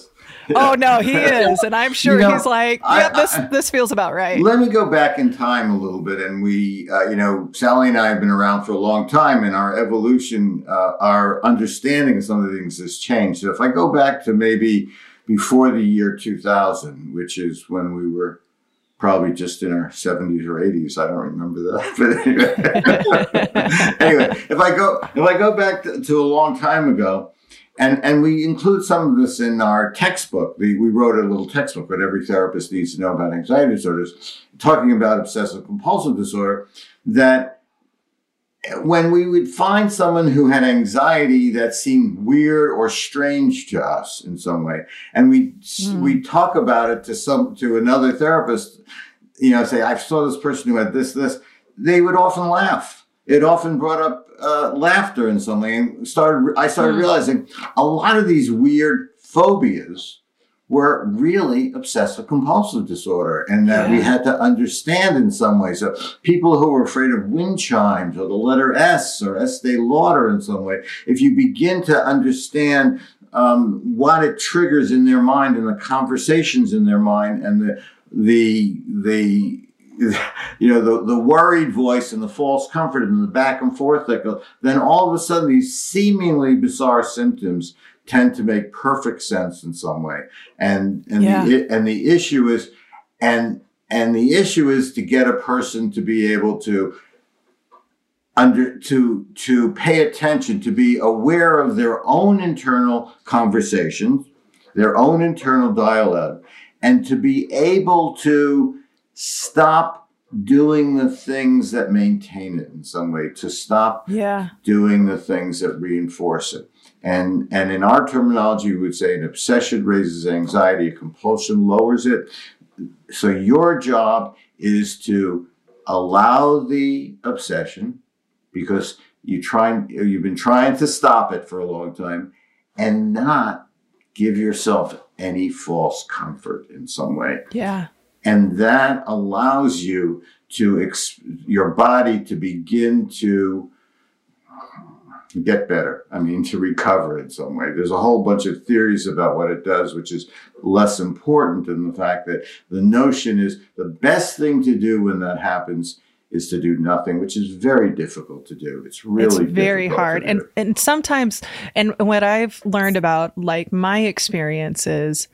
S1: oh no, he is. And I'm sure
S3: You know,
S1: he's like,
S3: I-
S1: yeah, this
S3: I-
S1: this feels about right.
S3: Let me go back in time a little bit, and we, uh, you know, Sally and I have been around for a long time, and our evolution, uh, our understanding of some of the things has changed. So if I go back to maybe before the year 2000, which is when we were probably just in our 70s or 80s, I don't remember that, but anyway, anyway, if I go if I go back to, to a long time ago. And, and we include some of this in our textbook. We, we wrote a little textbook, what every therapist needs to know about anxiety disorders, talking about obsessive compulsive disorder. That when we would find someone who had anxiety that seemed weird or strange to us in some way, and we
S1: Mm.
S3: we talk about it to some to another therapist, you know, say I saw this person who had this this, they would often laugh. It often brought up uh, laughter in some way, and started. I started
S1: Mm.
S3: realizing a lot of these weird phobias were really obsessive compulsive disorder and that we had to understand in some way. So people who were afraid of wind chimes or the letter S or Estee Lauder in some way, if you begin to understand um, what it triggers in their mind and the conversations in their mind and the the the you know the, the worried voice and the false comfort and the back and forth that go then all of a sudden these seemingly bizarre symptoms tend to make perfect sense in some way and and
S1: Yeah.
S3: the and the issue is and and the issue is to get a person to be able to under to to pay attention to be aware of their own internal conversations their own internal dialogue and to be able to stop doing the things that maintain it in some way to stop
S1: Yeah.
S3: doing the things that reinforce it. And and in our terminology, we would say an obsession raises anxiety, a compulsion lowers it. So your job is to allow the obsession because you try you've been trying to stop it for a long time and not give yourself any false comfort in some way
S1: Yeah.
S3: And that allows you to ex- your body to begin to get better. I mean to recover in some way. There's a whole bunch of theories about what it does which is less important than the fact that the notion is the best thing to do when that happens is to do nothing which is very difficult to do. It's really
S1: it's very hard. And and sometimes and what i've learned about like my experience is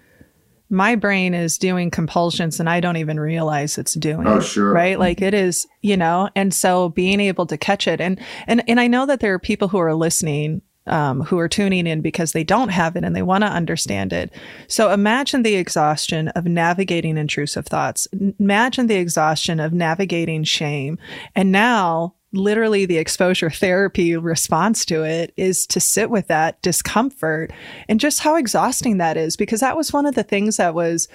S1: my brain is doing compulsions and i don't even realize it's doing
S3: Oh, sure.
S1: right like it is you know and so being able to catch it and and and i know that there are people who are listening um, who are tuning in because they don't have it and they want to understand it. So imagine the exhaustion of navigating intrusive thoughts. Imagine the exhaustion of navigating shame. And now, literally, the exposure therapy response to it is to sit with that discomfort and just how exhausting that is. Because that was one of the things that was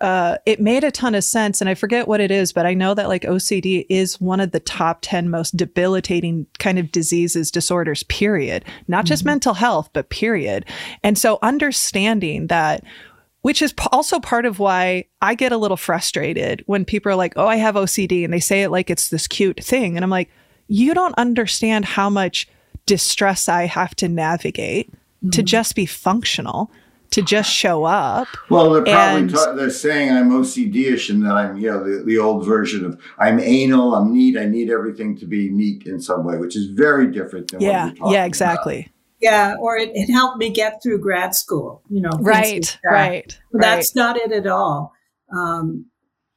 S1: uh, it made a ton of sense. And I forget what it is, but I know that like OCD is one of the top 10 most debilitating kind of diseases, disorders, period. Not just mental health, but period. And so understanding that, which is p- also part of why I get a little frustrated when people are like, oh, I have OCD, and they say it like it's this cute thing. And I'm like, you don't understand how much distress I have to navigate to mm-hmm. just be functional, to just show up.
S3: Well, they're probably
S1: And-
S3: ta- they're saying I'm OCD-ish and that I'm, you know, the, the old version of I'm anal, I'm neat, I need everything to be neat in some way, which is very different than what
S1: Yeah,
S3: you're talking
S1: yeah,
S3: about.
S2: Yeah, or it, it helped me get through grad school. You know,
S1: Right,
S2: like
S1: right, right.
S2: That's not it at all. Um,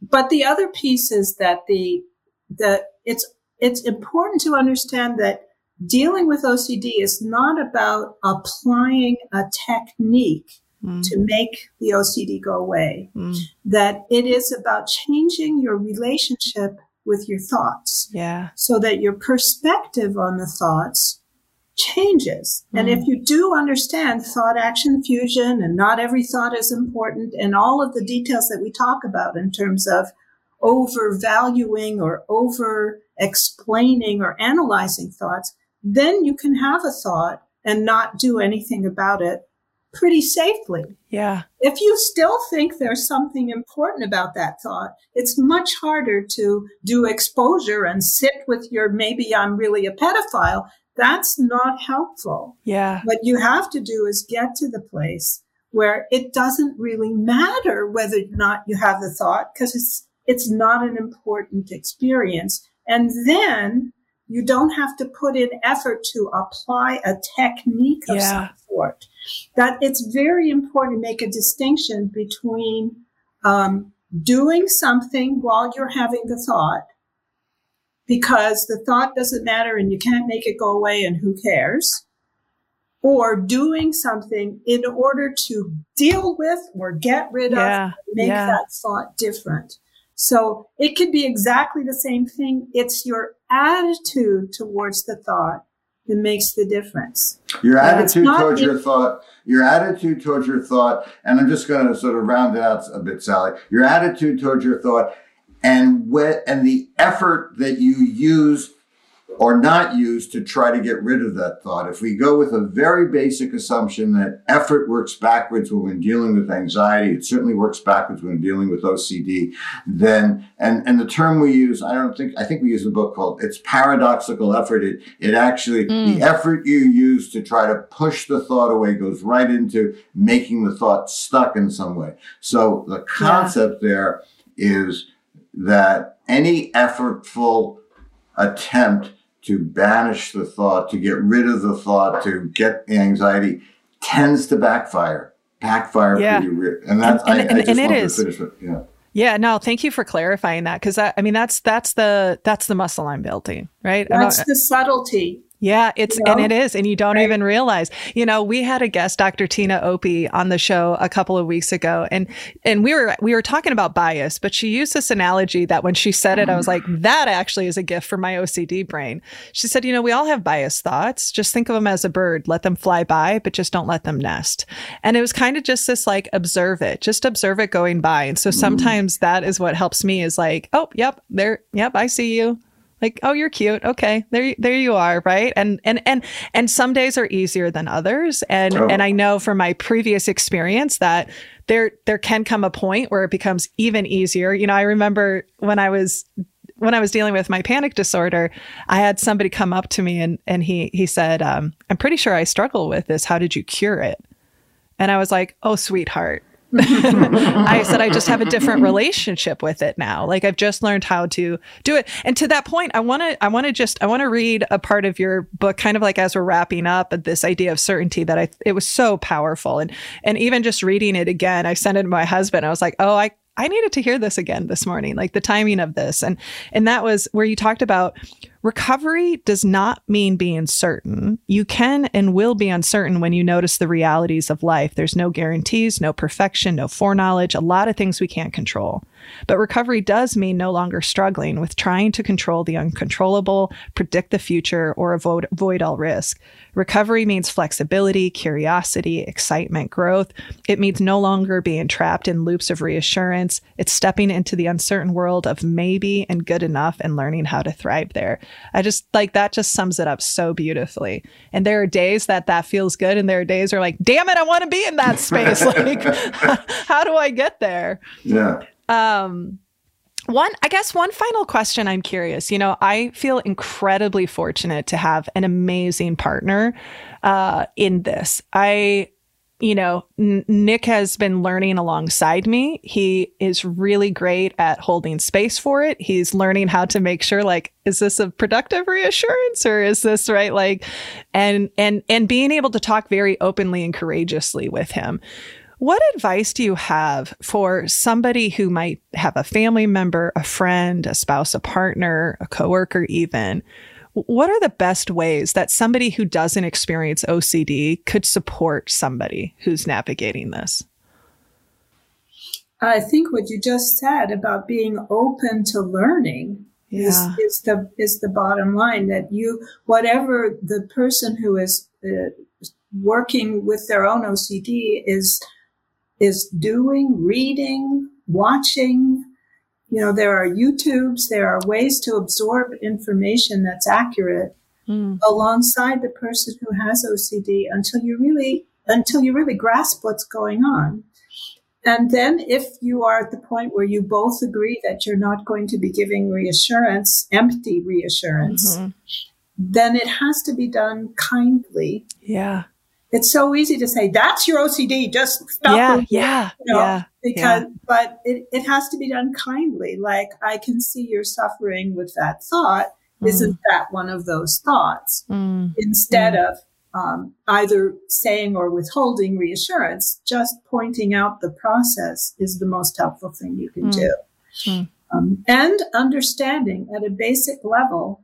S2: but the other piece is that the that it's it's important to understand that dealing with OCD is not about applying a technique mm. to make the OCD go away. Mm. That it is about changing your relationship with your thoughts.
S1: Yeah.
S2: So that your perspective on the thoughts changes. Mm. And if you do understand thought action fusion and not every thought is important and all of the details that we talk about in terms of overvaluing or over explaining or analyzing thoughts, then you can have a thought and not do anything about it pretty safely.
S1: Yeah.
S2: If you still think there's something important about that thought, it's much harder to do exposure and sit with your maybe I'm really a pedophile. That's not helpful.
S1: Yeah.
S2: What you have to do is get to the place where it doesn't really matter whether or not you have the thought because it's it's not an important experience. And then you don't have to put in effort to apply a technique of yeah. some sort. That it's very important to make a distinction between um, doing something while you're having the thought, because the thought doesn't matter and you can't make it go away and who cares, or doing something in order to deal with or get rid yeah. of, make yeah. that thought different. So it could be exactly the same thing. It's your attitude towards the thought that makes the difference.
S3: Your attitude towards your thought, your attitude towards your thought, and I'm just going to sort of round it out a bit, Sally. Your attitude towards your thought and what and the effort that you use or not use to try to get rid of that thought. If we go with a very basic assumption that effort works backwards when we're dealing with anxiety, it certainly works backwards when dealing with OCD, then, and, and the term we use, I don't think, I think we use a book called, it's paradoxical effort. It, it actually, mm. the effort you use to try to push the thought away goes right into making the thought stuck in some way. So the concept yeah. there is that any effortful attempt to banish the thought, to get rid of the thought, to get the anxiety tends to backfire. Backfire yeah. pretty real. And that's and, and, I, I just and it is. finish it. Yeah.
S1: Yeah, no, thank you for clarifying that because I mean that's that's the that's the muscle I'm building, right?
S2: That's the subtlety
S1: yeah, it's you know? and it is, and you don't right. even realize. You know, we had a guest, Dr. Tina Opie, on the show a couple of weeks ago, and and we were we were talking about bias, but she used this analogy that when she said it, I was like, mm-hmm. that actually is a gift for my OCD brain. She said, you know, we all have bias thoughts. Just think of them as a bird, let them fly by, but just don't let them nest. And it was kind of just this like observe it, just observe it going by. And so mm-hmm. sometimes that is what helps me is like, oh, yep, there, yep, I see you like oh you're cute. Okay. There there you are. Right? And and and and some days are easier than others. And oh. and i know from my previous experience that there there can come a point where it becomes even easier. You know i remember when i was when I was dealing with my panic disorder, I had somebody come up to me and and he he said, um, "I'm pretty sure I struggle with this. How did you cure it?" And I was like, "Oh, sweetheart, I said I just have a different relationship with it now. Like I've just learned how to do it. And to that point, I want to I want to just I want to read a part of your book kind of like as we're wrapping up this idea of certainty that I it was so powerful and and even just reading it again, I sent it to my husband. I was like, "Oh, I I needed to hear this again this morning, like the timing of this. And and that was where you talked about recovery does not mean being certain. You can and will be uncertain when you notice the realities of life. There's no guarantees, no perfection, no foreknowledge, a lot of things we can't control. But recovery does mean no longer struggling with trying to control the uncontrollable, predict the future, or avoid, avoid all risk. Recovery means flexibility, curiosity, excitement, growth. It means no longer being trapped in loops of reassurance. It's stepping into the uncertain world of maybe and good enough and learning how to thrive there. I just like that just sums it up so beautifully. And there are days that that feels good, and there are days where like, damn it, I want to be in that space. like, how do I get there?
S3: Yeah.
S1: Um, one, I guess one final question I'm curious. You know, I feel incredibly fortunate to have an amazing partner uh, in this. I, you know, N- Nick has been learning alongside me. He is really great at holding space for it. He's learning how to make sure, like, is this a productive reassurance or is this right? Like, and, and, and being able to talk very openly and courageously with him. What advice do you have for somebody who might have a family member, a friend, a spouse, a partner, a coworker, even? what are the best ways that somebody who doesn't experience OCD could support somebody who's navigating this?
S2: I think what you just said about being open to learning yeah. is, is the is the bottom line that you whatever the person who is uh, working with their own OCD is is doing, reading, watching. You know, there are YouTubes, there are ways to absorb information that's accurate mm. alongside the person who has OCD until you really until you really grasp what's going on. And then if you are at the point where you both agree that you're not going to be giving reassurance, empty reassurance, mm-hmm. then it has to be done kindly.
S1: Yeah.
S2: It's so easy to say, that's your OCD, just stop.
S1: Yeah, yeah, you know, yeah.
S2: Because,
S1: yeah.
S2: but it, it has to be done kindly. Like, I can see you're suffering with that thought. Mm. Isn't that one of those thoughts? Mm. Instead mm. of, um, either saying or withholding reassurance, just pointing out the process is the most helpful thing you can mm. do. Mm. Um, and understanding at a basic level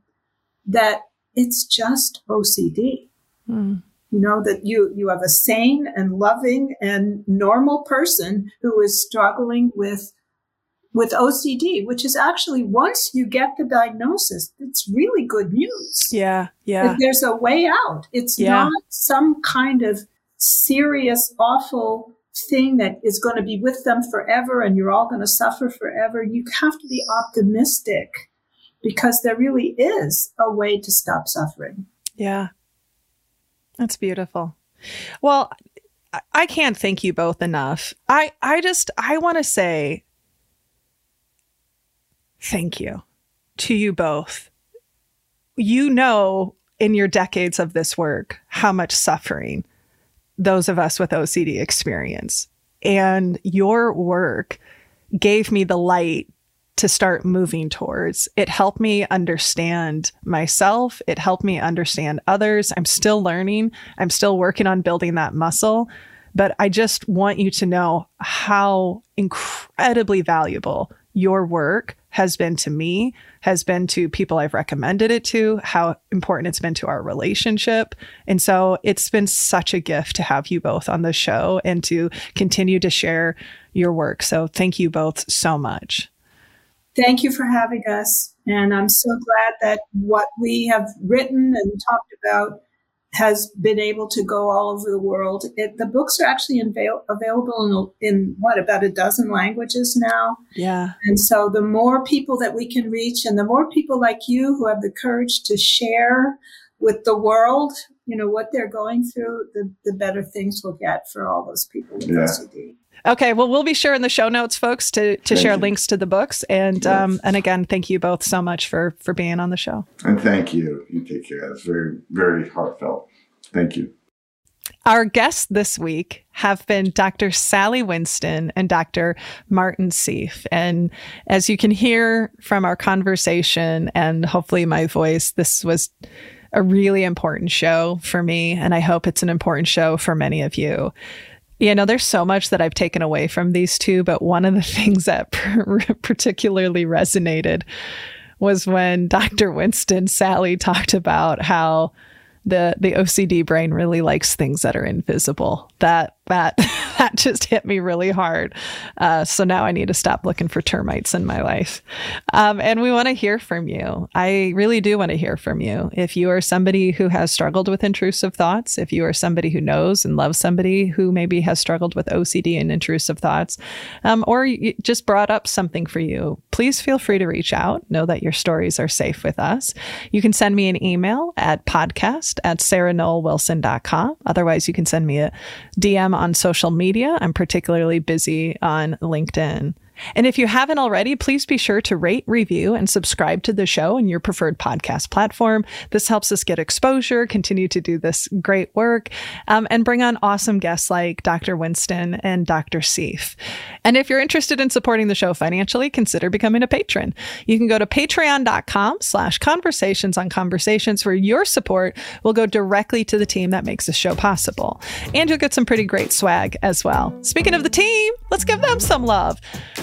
S2: that it's just OCD. Mm. You know, that you, you have a sane and loving and normal person who is struggling with with OCD, which is actually once you get the diagnosis, it's really good news.
S1: Yeah, yeah.
S2: There's a way out. It's yeah. not some kind of serious, awful thing that is going to be with them forever and you're all going to suffer forever. You have to be optimistic because there really is a way to stop suffering.
S1: Yeah. That's beautiful. Well, I can't thank you both enough. I I just I want to say thank you to you both. You know, in your decades of this work, how much suffering those of us with OCD experience. And your work gave me the light to start moving towards. It helped me understand myself. It helped me understand others. I'm still learning. I'm still working on building that muscle. But I just want you to know how incredibly valuable your work has been to me, has been to people I've recommended it to, how important it's been to our relationship. And so it's been such a gift to have you both on the show and to continue to share your work. So thank you both so much.
S2: Thank you for having us. And I'm so glad that what we have written and talked about has been able to go all over the world. It, the books are actually avail- available in, in, what about a dozen languages now.
S1: Yeah.
S2: And so the more people that we can reach, and the more people like you who have the courage to share with the world, you know what they're going through, the the better things we'll get for all those people with yeah. OCD.
S1: Okay, well, we'll be sure in the show notes, folks, to to share you. links to the books. And yes. um, and again, thank you both so much for for being on the show.
S3: And thank you. You take care. It's very very heartfelt. Thank you.
S1: Our guests this week have been Dr. Sally Winston and Dr. Martin Seif. And as you can hear from our conversation and hopefully my voice, this was a really important show for me. And I hope it's an important show for many of you. You know, there's so much that I've taken away from these two, but one of the things that particularly resonated was when Dr. Winston Sally talked about how the the OCD brain really likes things that are invisible. That that that just hit me really hard. Uh, so now I need to stop looking for termites in my life. Um, and we want to hear from you. I really do want to hear from you. If you are somebody who has struggled with intrusive thoughts, if you are somebody who knows and loves somebody who maybe has struggled with OCD and intrusive thoughts, um, or just brought up something for you, please feel free to reach out. Know that your stories are safe with us. You can send me an email at podcast at sarahnollwilson.com. Otherwise, you can send me a DM on social media. I'm particularly busy on LinkedIn. And if you haven't already, please be sure to rate, review, and subscribe to the show in your preferred podcast platform. This helps us get exposure, continue to do this great work, um, and bring on awesome guests like Dr. Winston and Dr. Seif. And if you're interested in supporting the show financially, consider becoming a patron. You can go to patreon.com slash conversations on conversations where your support will go directly to the team that makes this show possible. And you'll get some pretty great swag as well. Speaking of the team, Let's give them some love.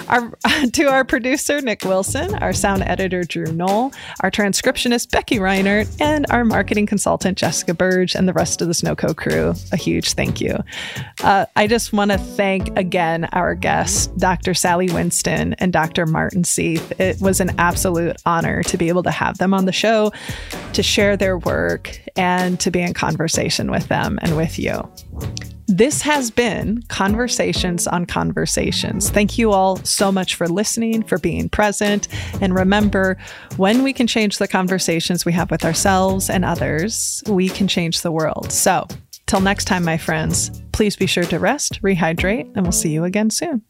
S1: Our, to our producer, Nick Wilson, our sound editor, Drew Knoll, our transcriptionist, Becky Reinert, and our marketing consultant, Jessica Burge, and the rest of the Snowco crew, a huge thank you. Uh, I just want to thank again our guests, Dr. Sally Winston and Dr. Martin Seif. It was an absolute honor to be able to have them on the show, to share their work, and to be in conversation with them and with you. This has been Conversations on Conversations. Thank you all so much for listening, for being present. And remember, when we can change the conversations we have with ourselves and others, we can change the world. So, till next time, my friends, please be sure to rest, rehydrate, and we'll see you again soon.